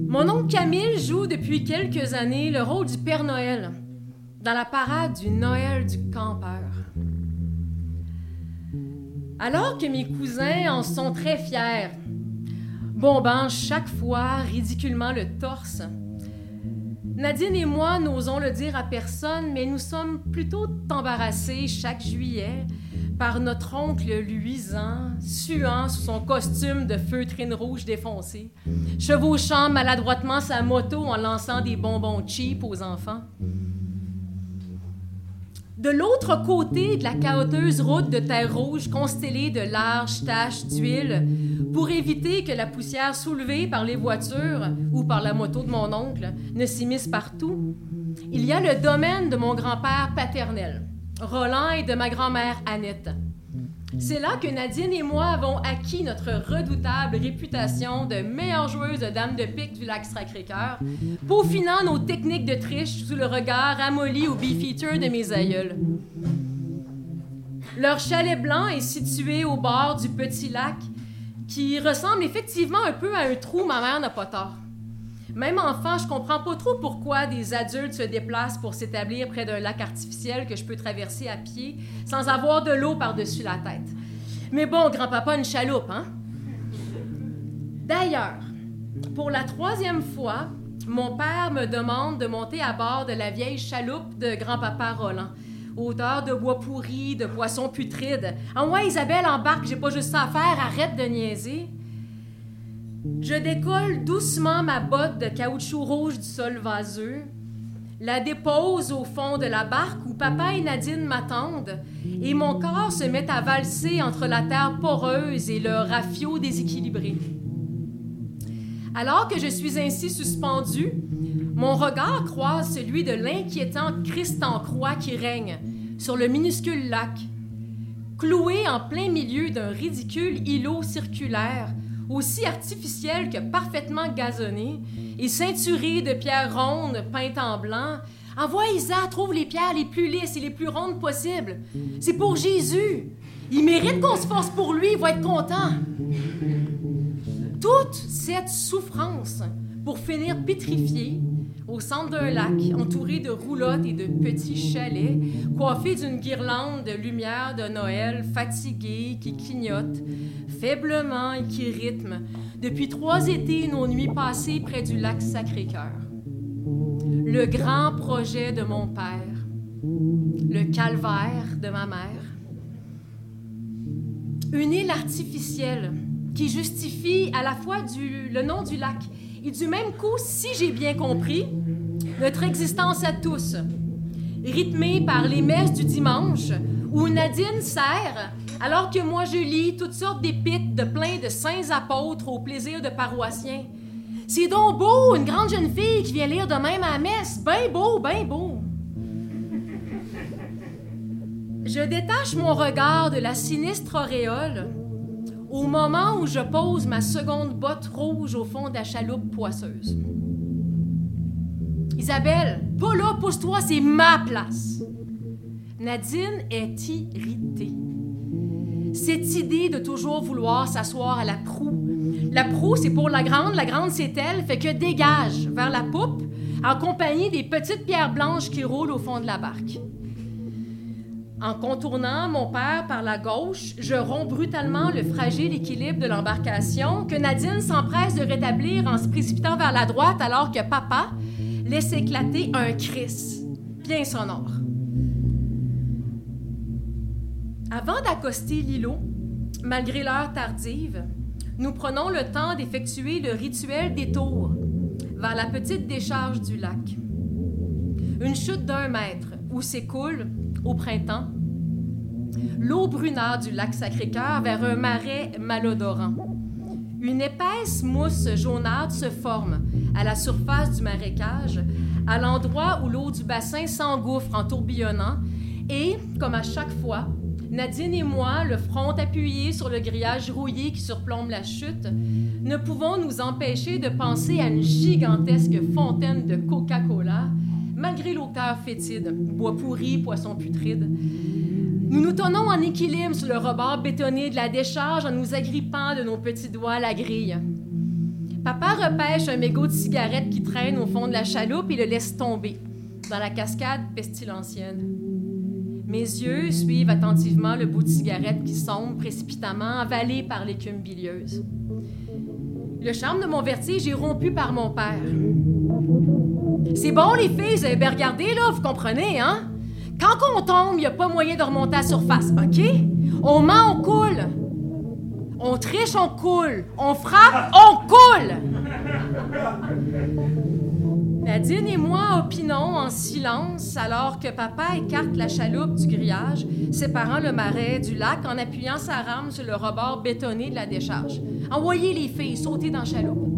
Mon oncle Camille joue depuis quelques années le rôle du Père Noël dans la parade du Noël du campeur. Alors que mes cousins en sont très fiers, bombant chaque fois ridiculement le torse, Nadine et moi n'osons le dire à personne, mais nous sommes plutôt embarrassés chaque juillet par notre oncle luisant, suant sous son costume de feutrine rouge défoncé, chevauchant maladroitement sa moto en lançant des bonbons cheap aux enfants. De l'autre côté de la chaoteuse route de terre rouge constellée de larges taches d'huile, pour éviter que la poussière soulevée par les voitures ou par la moto de mon oncle ne s'immisce partout, il y a le domaine de mon grand-père paternel, Roland et de ma grand-mère Annette. C'est là que Nadine et moi avons acquis notre redoutable réputation de meilleure joueuse de dames de pique du lac Sacré-Cœur, peaufinant nos techniques de triche sous le regard amolli au beefeater de mes aïeuls. Leur chalet blanc est situé au bord du petit lac qui ressemble effectivement un peu à un trou, ma mère n'a pas tort. Même enfant, je comprends pas trop pourquoi des adultes se déplacent pour s'établir près d'un lac artificiel que je peux traverser à pied sans avoir de l'eau par-dessus la tête. Mais bon, grand-papa, une chaloupe, hein? D'ailleurs, pour la troisième fois, mon père me demande de monter à bord de la vieille chaloupe de grand-papa Roland. Odeur de bois pourri, de poissons putrides. En ouais, Isabelle, embarque, j'ai pas juste ça à faire, arrête de niaiser. Je décolle doucement ma botte de caoutchouc rouge du sol vaseux, la dépose au fond de la barque où papa et Nadine m'attendent, et mon corps se met à valser entre la terre poreuse et le rafio déséquilibré. Alors que je suis ainsi suspendue, mon regard croise celui de l'inquiétant Christ en croix qui règne sur le minuscule lac, cloué en plein milieu d'un ridicule îlot circulaire aussi artificiel que parfaitement gazonné et ceinturé de pierres rondes peintes en blanc. Envoie Isa, trouve les pierres les plus lisses et les plus rondes possibles. C'est pour Jésus. Il mérite qu'on se force pour lui, il va être content. Toute cette souffrance pour finir pétrifié au centre d'un lac, entouré de roulottes et de petits chalets, coiffé d'une guirlande de lumière de Noël, fatigué, qui clignote, faiblement et qui rythme, depuis trois étés nos nuits passées près du lac Sacré-Cœur. Le grand projet de mon père, le calvaire de ma mère. Une île artificielle qui justifie à la fois du, le nom du lac et du même coup, si j'ai bien compris, notre existence à tous, rythmée par les messes du dimanche, où Nadine sert, alors que moi je lis toutes sortes d'épites de plein de saints apôtres au plaisir de paroissiens. C'est donc beau, une grande jeune fille qui vient lire de même à messe. Ben beau, ben beau. Je détache mon regard de la sinistre auréole au moment où je pose ma seconde botte rouge au fond de la chaloupe poisseuse. Isabelle, pas là, pousse-toi, c'est ma place. Nadine est irritée. Cette idée de toujours vouloir s'asseoir à la proue. La proue, c'est pour la grande, la grande, c'est elle, fait que dégage vers la poupe en compagnie des petites pierres blanches qui roulent au fond de la barque. En contournant mon père par la gauche, je romps brutalement le fragile équilibre de l'embarcation que Nadine s'empresse de rétablir en se précipitant vers la droite alors que papa laisse éclater un cris bien sonore. Avant d'accoster l'îlot, malgré l'heure tardive, nous prenons le temps d'effectuer le rituel détour vers la petite décharge du lac. Une chute d'un mètre où s'écoule, au printemps, l'eau brunâtre du lac Sacré-Cœur vers un marais malodorant. Une épaisse mousse jaunâtre se forme à la surface du marécage, à l'endroit où l'eau du bassin s'engouffre en tourbillonnant, et, comme à chaque fois, Nadine et moi, le front appuyé sur le grillage rouillé qui surplombe la chute, ne pouvons nous empêcher de penser à une gigantesque fontaine de Coca-Cola, malgré l'odeur fétide, bois pourri, poisson putride. Nous nous tenons en équilibre sur le rebord bétonné de la décharge en nous agrippant de nos petits doigts à la grille. Papa repêche un mégot de cigarette qui traîne au fond de la chaloupe et le laisse tomber dans la cascade pestilentielle. Mes yeux suivent attentivement le bout de cigarette qui sombre précipitamment, avalé par l'écume bilieuse. Le charme de mon vertige est rompu par mon père. C'est bon, les filles, vous avez bien regardé, là, vous comprenez, hein? Quand on tombe, il n'y a pas moyen de remonter à la surface, OK? On ment, on coule. On triche, on coule. On frappe, on coule. Nadine et moi opinons en silence alors que papa écarte la chaloupe du grillage, séparant le marais du lac en appuyant sa rame sur le rebord bétonné de la décharge. Envoyez les filles sauter dans la chaloupe.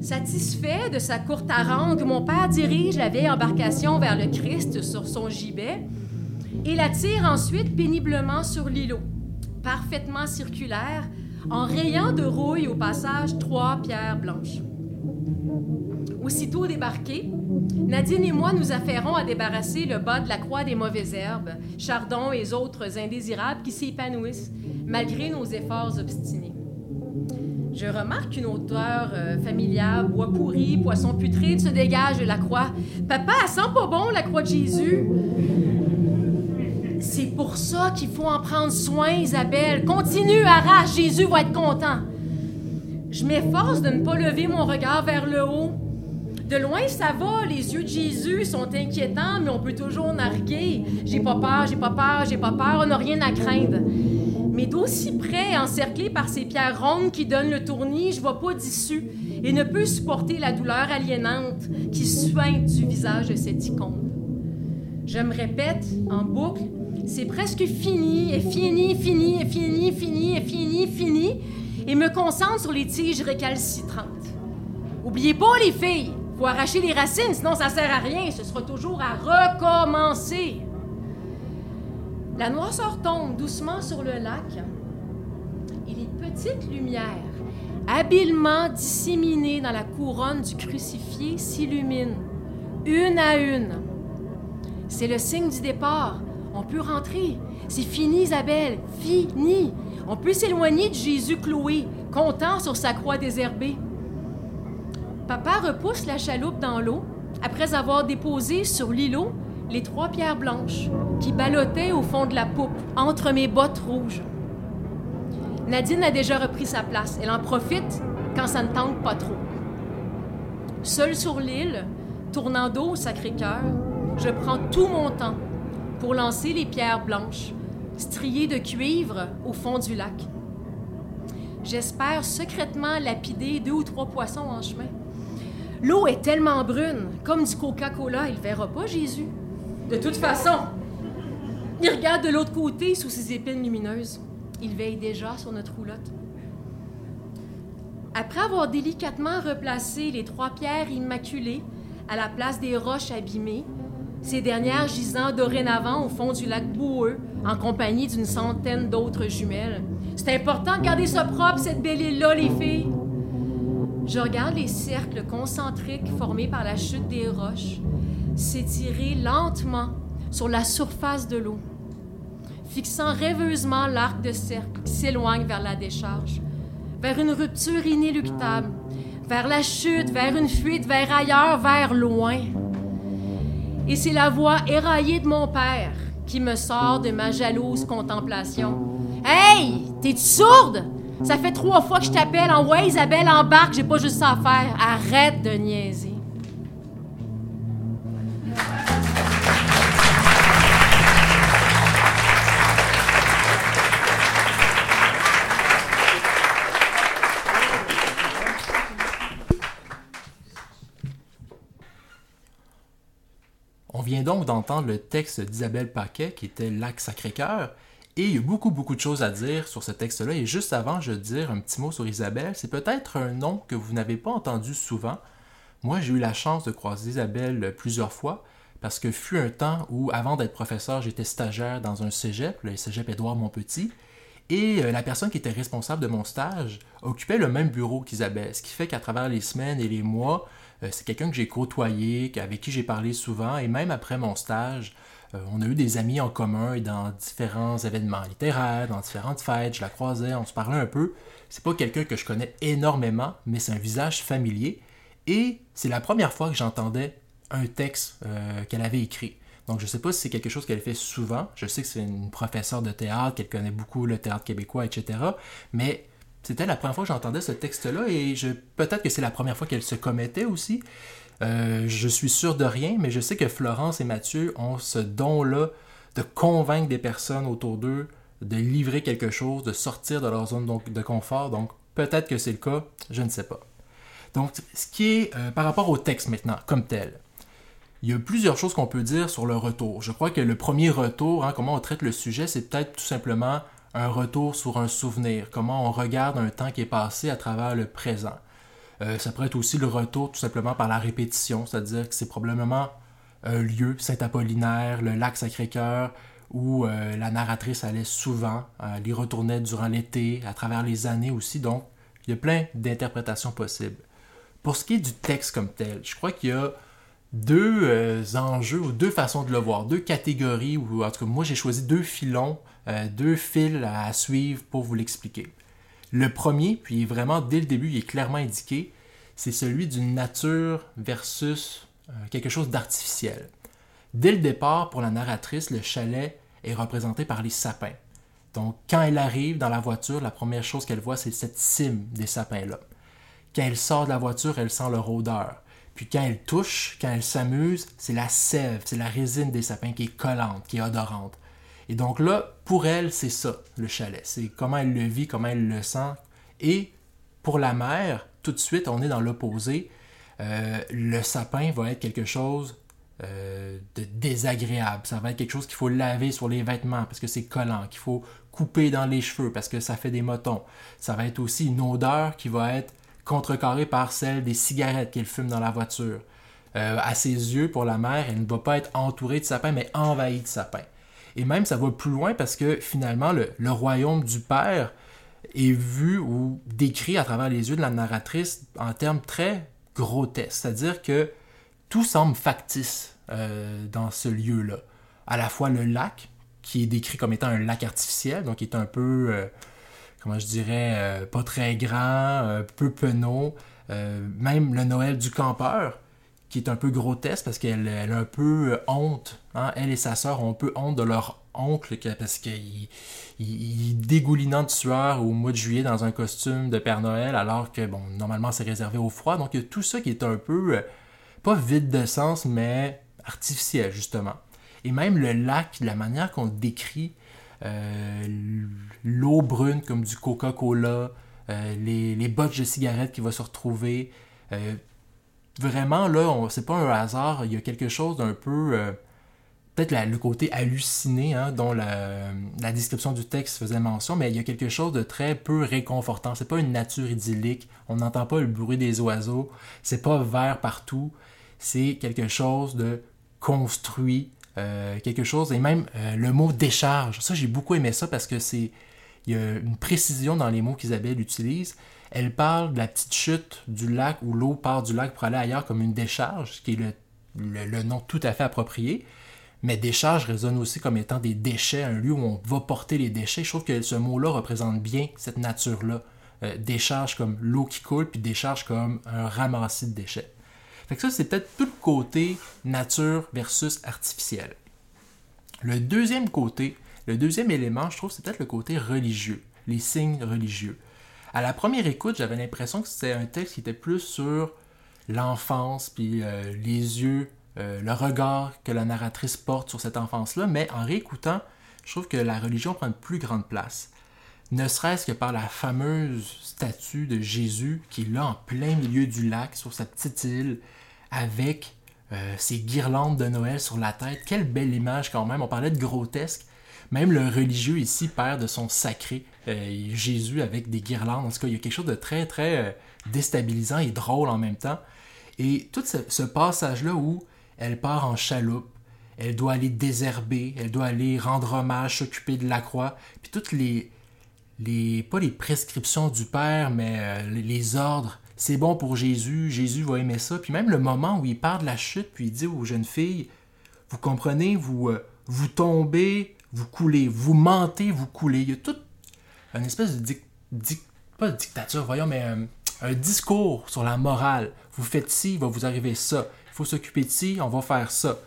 Satisfait de sa courte harangue, mon père dirige la vieille embarcation vers le Christ sur son gibet et la tire ensuite péniblement sur l'îlot, parfaitement circulaire, en rayant de rouille au passage trois pierres blanches. Aussitôt débarqués, Nadine et moi nous affairons à débarrasser le bas de la croix des mauvaises herbes, chardons et autres indésirables qui s'épanouissent malgré nos efforts obstinés. Je remarque qu'une odeur euh, familière, bois pourri, poisson putride se dégage de la croix. Papa, elle sent pas bon la croix de Jésus. C'est pour ça qu'il faut en prendre soin, Isabelle. Continue, arrache, Jésus va être content. Je m'efforce de ne pas lever mon regard vers le haut. De loin, ça va, les yeux de Jésus sont inquiétants, mais on peut toujours narguer. J'ai pas peur, j'ai pas peur, j'ai pas peur, on n'a rien à craindre. Mais d'aussi près, encerclé par ces pierres rondes qui donnent le tournis, je vois pas d'issue et ne peux supporter la douleur aliénante qui suinte du visage de cette icône. Je me répète en boucle, c'est presque fini, et fini, fini, et fini, fini, et fini, fini, et me concentre sur les tiges récalcitrantes. Oubliez pas, les filles, faut arracher les racines, sinon ça sert à rien, ce sera toujours à recommencer. La noirceur tombe doucement sur le lac et les petites lumières, habilement disséminées dans la couronne du crucifié, s'illuminent, une à une. C'est le signe du départ. On peut rentrer. C'est fini, Isabelle. Fini. On peut s'éloigner de Jésus cloué, content sur sa croix désherbée. Papa repousse la chaloupe dans l'eau après avoir déposé sur l'îlot les trois pierres blanches qui ballottaient au fond de la poupe entre mes bottes rouges. Nadine a déjà repris sa place. Elle en profite quand ça ne tente pas trop. Seule sur l'île, tournant dos au Sacré-Cœur, je prends tout mon temps pour lancer les pierres blanches, striées de cuivre au fond du lac. J'espère secrètement lapider deux ou trois poissons en chemin. L'eau est tellement brune, comme du Coca-Cola, il verra pas Jésus. De toute façon, il regarde de l'autre côté sous ses épines lumineuses. Il veille déjà sur notre roulotte. Après avoir délicatement replacé les trois pierres immaculées à la place des roches abîmées, ces dernières gisant dorénavant au fond du lac boueux en compagnie d'une centaine d'autres jumelles. C'est important de garder ça propre, cette belle île-là, les filles. Je regarde les cercles concentriques formés par la chute des roches s'étirer lentement sur la surface de l'eau, fixant rêveusement l'arc de cercle qui s'éloigne vers la décharge, vers une rupture inéluctable, vers la chute, vers une fuite, vers ailleurs, vers loin. Et c'est la voix éraillée de mon père qui me sort de ma jalouse contemplation. Hey, t'es-tu sourde? Ça fait trois fois que je t'appelle en ouais, Isabelle, embarque, j'ai pas juste ça à faire. Arrête de niaiser. Donc d'entendre le texte d'Isabelle Paquet qui était Lac Sacré-Cœur. Et y a beaucoup, beaucoup de choses à dire sur ce texte-là. Et juste avant, je veux dire un petit mot sur Isabelle. C'est peut-être un nom que vous n'avez pas entendu souvent. Moi, j'ai eu la chance de croiser Isabelle plusieurs fois parce que fut un temps où, avant d'être professeur, j'étais stagiaire dans un cégep, le cégep Édouard Montpetit. Et euh, la personne qui était responsable de mon stage occupait le même bureau qu'Isabelle, ce qui fait qu'à travers les semaines et les mois, c'est quelqu'un que j'ai côtoyé, avec qui j'ai parlé souvent, et même après mon stage, euh, on a eu des amis en commun dans différents événements littéraires, dans différentes fêtes, je la croisais, on se parlait un peu. C'est pas quelqu'un que je connais énormément, mais c'est un visage familier. Et c'est la première fois que j'entendais un texte qu'elle avait écrit. Donc, je sais pas si c'est quelque chose qu'elle fait souvent. Je sais que c'est une professeure de théâtre, qu'elle connaît beaucoup le théâtre québécois, etc. Mais c'était la première fois que j'entendais ce texte-là et je, peut-être que c'est la première fois qu'elle se commettait aussi. Euh, je suis sûr de rien, mais je sais que Florence et Mathieu ont ce don-là de convaincre des personnes autour d'eux, de livrer quelque chose, de sortir de leur zone de confort. Donc, peut-être que c'est le cas, je ne sais pas. Donc, ce qui est euh, par rapport au texte maintenant, comme tel, il y a plusieurs choses qu'on peut dire sur le retour. Je crois que le premier retour, hein, comment on traite le sujet, c'est peut-être tout simplement un retour sur un souvenir, comment on regarde un temps qui est passé à travers le présent. Euh, ça pourrait être aussi le retour tout simplement par la répétition, c'est-à-dire que c'est probablement un lieu, Saint-Apollinaire, le lac Sacré-Cœur, où euh, la narratrice allait souvent, elle y retournait durant l'été, à travers les années aussi, donc il y a plein d'interprétations possibles. Pour ce qui est du texte comme tel, je crois qu'il y a deux euh, enjeux ou deux façons de le voir, deux catégories, ou en tout cas moi j'ai choisi deux filons, euh, deux fils à suivre pour vous l'expliquer. Le premier, puis vraiment dès le début, il est clairement indiqué, c'est celui d'une nature versus euh, quelque chose d'artificiel. Dès le départ, pour la narratrice, le chalet est représenté par les sapins. Donc, quand elle arrive dans la voiture, la première chose qu'elle voit, c'est cette cime des sapins-là. Quand elle sort de la voiture, elle sent leur odeur. Puis quand elle touche, quand elle s'amuse, c'est la sève, c'est la résine des sapins qui est collante, qui est odorante. Et donc là, pour elle, c'est ça, le chalet. C'est comment elle le vit, comment elle le sent. Et pour la mère, tout de suite, on est dans l'opposé. Euh, le sapin va être quelque chose euh, de désagréable. Ça va être quelque chose qu'il faut laver sur les vêtements parce que c'est collant, qu'il faut couper dans les cheveux parce que ça fait des motons. Ça va être aussi une odeur qui va être contrecarrée par celle des cigarettes qu'elle fume dans la voiture. Euh, à ses yeux, pour la mère, elle ne va pas être entourée de sapins, mais envahie de sapins. Et même, ça va plus loin parce que finalement, le, royaume du Père est vu ou décrit à travers les yeux de la narratrice en termes très grotesques. C'est-à-dire que tout semble factice euh, dans ce lieu-là. À la fois le lac, qui est décrit comme étant un lac artificiel, donc qui est un peu, euh, comment je dirais, euh, pas très grand, peu penaud. même le Noël du campeur, qui est un peu grotesque parce qu'elle a un peu honte. Hein. Elle et sa sœur ont un peu honte de leur oncle parce qu'il il, dégoulinant de sueur au mois de juillet dans un costume de Père Noël alors que, bon, normalement c'est réservé au froid. Donc il y a tout ça qui est un peu, pas vide de sens, mais artificiel justement. Et même le lac, la manière qu'on décrit, euh, l'eau brune comme du Coca-Cola, euh, les, les bottes de cigarettes qui vont se retrouver. Euh, vraiment, là, c'est pas un hasard, il y a quelque chose d'un peu. Peut-être le côté halluciné hein, dont la, la, description du texte faisait mention, mais il y a quelque chose de très peu réconfortant. C'est pas une nature idyllique, on n'entend pas le bruit des oiseaux, c'est pas vert partout, c'est quelque chose de construit, euh, quelque chose, et même euh, le mot décharge. Ça, j'ai beaucoup aimé ça parce que c'est. Il y a une précision dans les mots qu'Isabelle utilise. Elle parle de la petite chute du lac où l'eau part du lac pour aller ailleurs comme une décharge, qui est le, le, nom tout à fait approprié. Mais décharge résonne aussi comme étant des déchets, un lieu où on va porter les déchets. Je trouve que ce mot-là représente bien cette nature-là. Euh, décharge comme l'eau qui coule, puis décharge comme un ramassis de déchets. Fait que ça, c'est peut-être tout le côté nature versus artificiel. Le deuxième côté, le deuxième élément, je trouve, c'est peut-être le côté religieux, les signes religieux. À la première écoute, j'avais l'impression que c'était un texte qui était plus sur l'enfance, puis euh, les yeux, euh, le regard que la narratrice porte sur cette enfance-là, mais en réécoutant, je trouve que la religion prend une plus grande place ne serait-ce que par la fameuse statue de Jésus qui est là en plein milieu du lac sur sa petite île avec euh, ses guirlandes de Noël sur la tête. Quelle belle image quand même. On parlait de grotesque. Même le religieux ici perd de son sacré. Euh, Jésus avec des guirlandes. En tout cas, il y a quelque chose de très, très euh, déstabilisant et drôle en même temps. Et tout ce, passage-là où elle part en chaloupe, elle doit aller désherber, elle doit aller rendre hommage, s'occuper de la croix, puis toutes les, les, pas les prescriptions du Père, mais euh, les ordres. C'est bon pour Jésus, Jésus va aimer ça. Puis même le moment où il parle de la chute, puis il dit aux jeunes filles, vous comprenez, vous, vous tombez, vous coulez, vous mentez, vous coulez. Il y a toute une espèce de pas de dictature, voyons, mais euh, un discours sur la morale. Vous faites ci, il va vous arriver ça. Il faut s'occuper de ci, on va faire ça.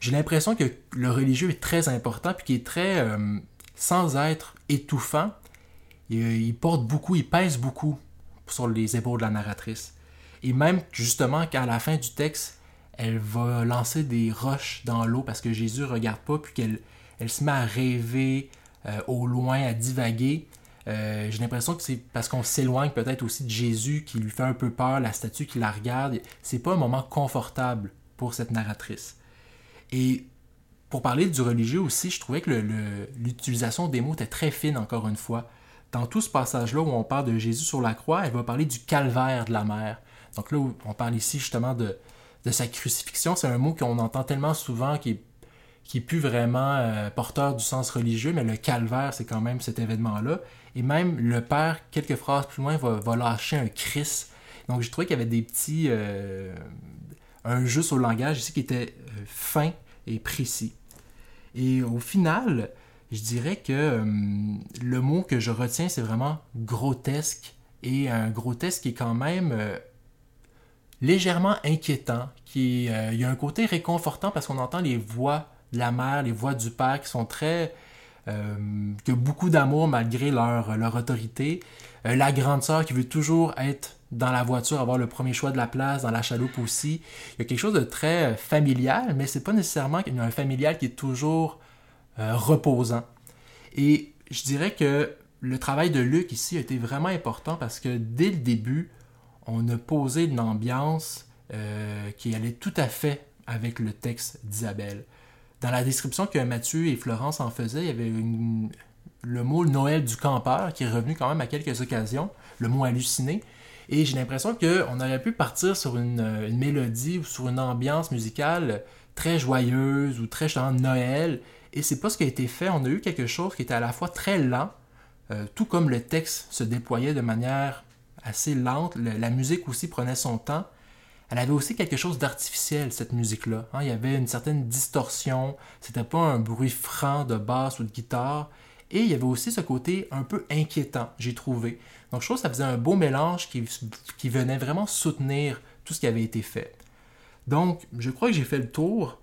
J'ai l'impression que le religieux est très important, puis qu'il est très, sans être étouffant, il, il porte beaucoup, il pèse beaucoup sur les épaules de la narratrice. Et même justement qu'à la fin du texte, elle va lancer des roches dans l'eau parce que Jésus regarde pas, puis qu'elle elle se met à rêver euh, au loin, à divaguer. Euh, J'ai l'impression que c'est parce qu'on s'éloigne peut-être aussi de Jésus qui lui fait un peu peur, la statue qui la regarde. C'est pas un moment confortable pour cette narratrice. Et pour parler du religieux aussi, je trouvais que l'utilisation des mots était très fine encore une fois. Dans tout ce passage-là où on parle de Jésus sur la croix, elle va parler du calvaire de la mer. Donc là, on parle ici justement de, de sa crucifixion. C'est un mot qu'on entend tellement souvent qui est, qui est plus vraiment euh, porteur du sens religieux, mais le calvaire, c'est quand même cet événement-là. Et même le père, quelques phrases plus loin, va, va lâcher un cris. Donc j'ai trouvé qu'il y avait des petits... Euh, un jeu sur le langage ici qui était euh, fin et précis. Et au final, je dirais que le mot que je retiens, c'est vraiment grotesque. Et un grotesque qui est quand même légèrement inquiétant. Qui, il y a un côté réconfortant parce qu'on entend les voix la mère, les voix du père qui sont très... Euh, qui ont beaucoup d'amour malgré leur, leur autorité. Euh, la grande sœur qui veut toujours être dans la voiture, avoir le premier choix de la place, dans la chaloupe aussi. Il y a quelque chose de très familial, mais c'est pas nécessairement un familial qui est toujours reposant. Et je dirais que le travail de Luc ici a été vraiment important parce que dès le début, on a posé une ambiance euh, qui allait tout à fait avec le texte d'Isabelle. Dans la description que Mathieu et Florence en faisaient, il y avait le mot Noël du campeur qui est revenu quand même à quelques occasions, le mot halluciné. Et j'ai l'impression qu'on aurait pu partir sur une, mélodie ou sur une ambiance musicale très joyeuse ou très de Noël. Et c'est pas ce qui a été fait. On a eu quelque chose qui était à la fois très lent, euh, tout comme le texte se déployait de manière assez lente. la musique aussi prenait son temps. Elle avait aussi quelque chose d'artificiel, cette musique-là. Hein. il y avait une certaine distorsion. C'était pas un bruit franc de basse ou de guitare. Et il y avait aussi ce côté un peu inquiétant, j'ai trouvé. Donc je trouve que ça faisait un beau mélange qui, venait vraiment soutenir tout ce qui avait été fait. Donc je crois que j'ai fait le tour.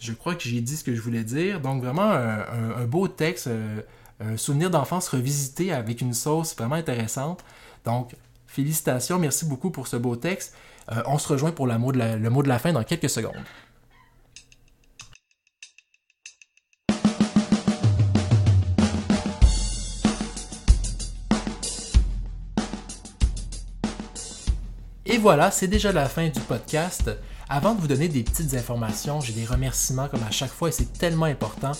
Je crois que j'ai dit ce que je voulais dire. Donc vraiment un, beau texte, euh, un souvenir d'enfance revisité avec une sauce vraiment intéressante. Donc Félicitations, merci beaucoup pour ce beau texte. Euh, on se rejoint pour le mot, de la, le mot de la fin dans quelques secondes. Et voilà, c'est déjà la fin du podcast. Avant de vous donner des petites informations, j'ai des remerciements comme à chaque fois et c'est tellement important.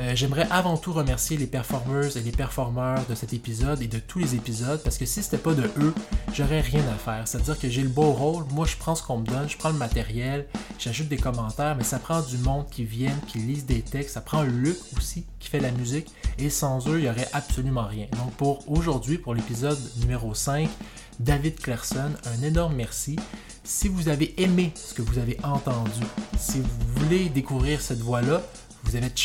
Euh, j'aimerais avant tout remercier les performeurs et les performeurs de cet épisode et de tous les épisodes parce que si c'était pas de eux, j'aurais rien à faire. C'est-à-dire que j'ai le beau rôle, moi je prends ce qu'on me donne, je prends le matériel, j'ajoute des commentaires, mais ça prend du monde qui vienne, qui lise des textes, ça prend Luc aussi qui fait la musique et sans eux, il n'y aurait absolument rien. Donc pour aujourd'hui, pour l'épisode numéro 5, David Clerson, un énorme merci. Si vous avez aimé ce que vous avez entendu, si vous voulez découvrir cette voix-là, vous, vous êtes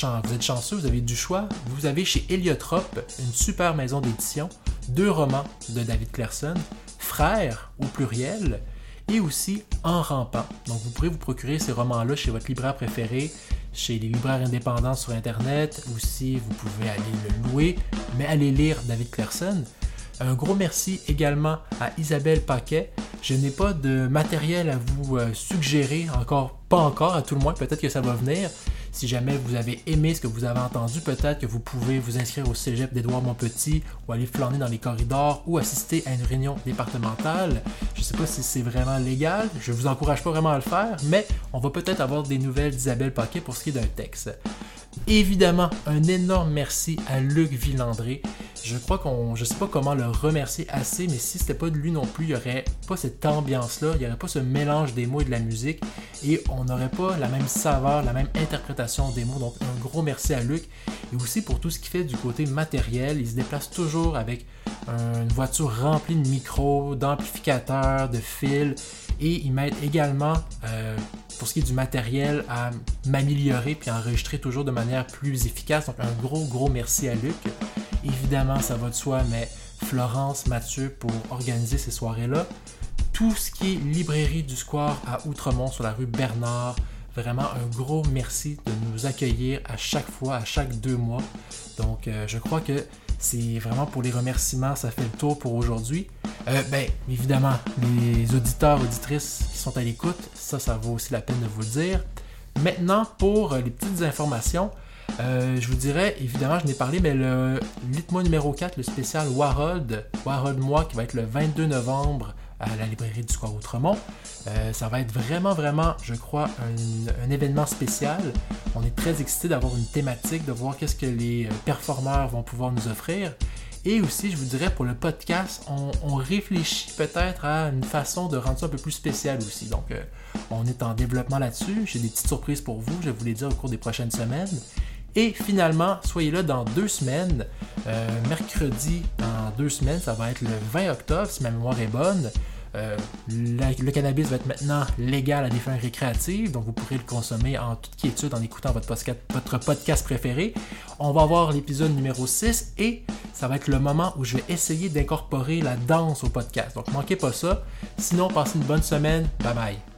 chanceux, vous avez du choix. Vous avez chez Heliotrope une super maison d'édition, deux romans de David Clerson, Frères au pluriel, et aussi En rampant. Donc vous pourrez vous procurer ces romans-là chez votre libraire préféré, chez les libraires indépendants sur Internet, ou si vous pouvez aller le louer, mais allez lire David Clerson. Un gros merci également à Isabelle Paquet. Je n'ai pas de matériel à vous euh, suggérer, encore pas encore, à tout le moins, peut-être que ça va venir. Si jamais vous avez aimé ce que vous avez entendu, peut-être que vous pouvez vous inscrire au cégep d'Édouard Montpetit ou aller flâner dans les corridors ou assister à une réunion départementale. Je ne sais pas si c'est vraiment légal, je ne vous encourage pas vraiment à le faire, mais on va peut-être avoir des nouvelles d'Isabelle Paquet pour ce qui est d'un texte. Évidemment, un énorme merci à Luc Villandré. Je crois qu'on, je sais pas comment le remercier assez, mais si c'était pas de lui non plus, il n'y aurait pas cette ambiance-là, il n'y aurait pas ce mélange des mots et de la musique, et on n'aurait pas la même saveur, la même interprétation des mots. Donc un gros merci à Luc, et aussi pour tout ce qu'il fait du côté matériel. Il se déplace toujours avec une voiture remplie de micros, d'amplificateurs, de fils, et il m'aide également euh, pour ce qui est du matériel à m'améliorer puis enregistrer toujours de manière plus efficace. Donc un gros gros merci à Luc. Évidemment, ça va de soi, mais Florence, Mathieu pour organiser ces soirées-là. Tout ce qui est librairie du Square à Outremont sur la rue Bernard, vraiment un gros merci de nous accueillir à chaque fois, à chaque deux mois. Donc, euh, je crois que c'est vraiment pour les remerciements, ça fait le tour pour aujourd'hui. Euh, ben, évidemment, les auditeurs, auditrices qui sont à l'écoute, ça, ça vaut aussi la peine de vous le dire. Maintenant, pour les petites informations, euh, je vous dirais, évidemment, je n'ai parlé, mais le Lit-moi numéro 4, le spécial Warhold, Warhold Moi, qui va être le 22 novembre à la librairie du Square Outremont. Euh, ça va être vraiment, vraiment, je crois, un, événement spécial. On est très excités d'avoir une thématique, de voir qu'est-ce que les euh, performeurs vont pouvoir nous offrir. Et aussi, je vous dirais, pour le podcast, on, réfléchit peut-être à une façon de rendre ça un peu plus spécial aussi. Donc, on est en développement là-dessus. J'ai des petites surprises pour vous, je vais vous les dire au cours des prochaines semaines. Et finalement, soyez là dans deux semaines. Euh, mercredi, dans deux semaines, ça va être le 20 octobre, si ma mémoire est bonne. Euh, le cannabis va être maintenant légal à des fins récréatives, donc vous pourrez le consommer en toute quiétude en écoutant votre podcast, votre podcast préféré. On va avoir l'épisode numéro 6 et ça va être le moment où je vais essayer d'incorporer la danse au podcast. Donc manquez pas ça. Sinon, passez une bonne semaine. Bye bye.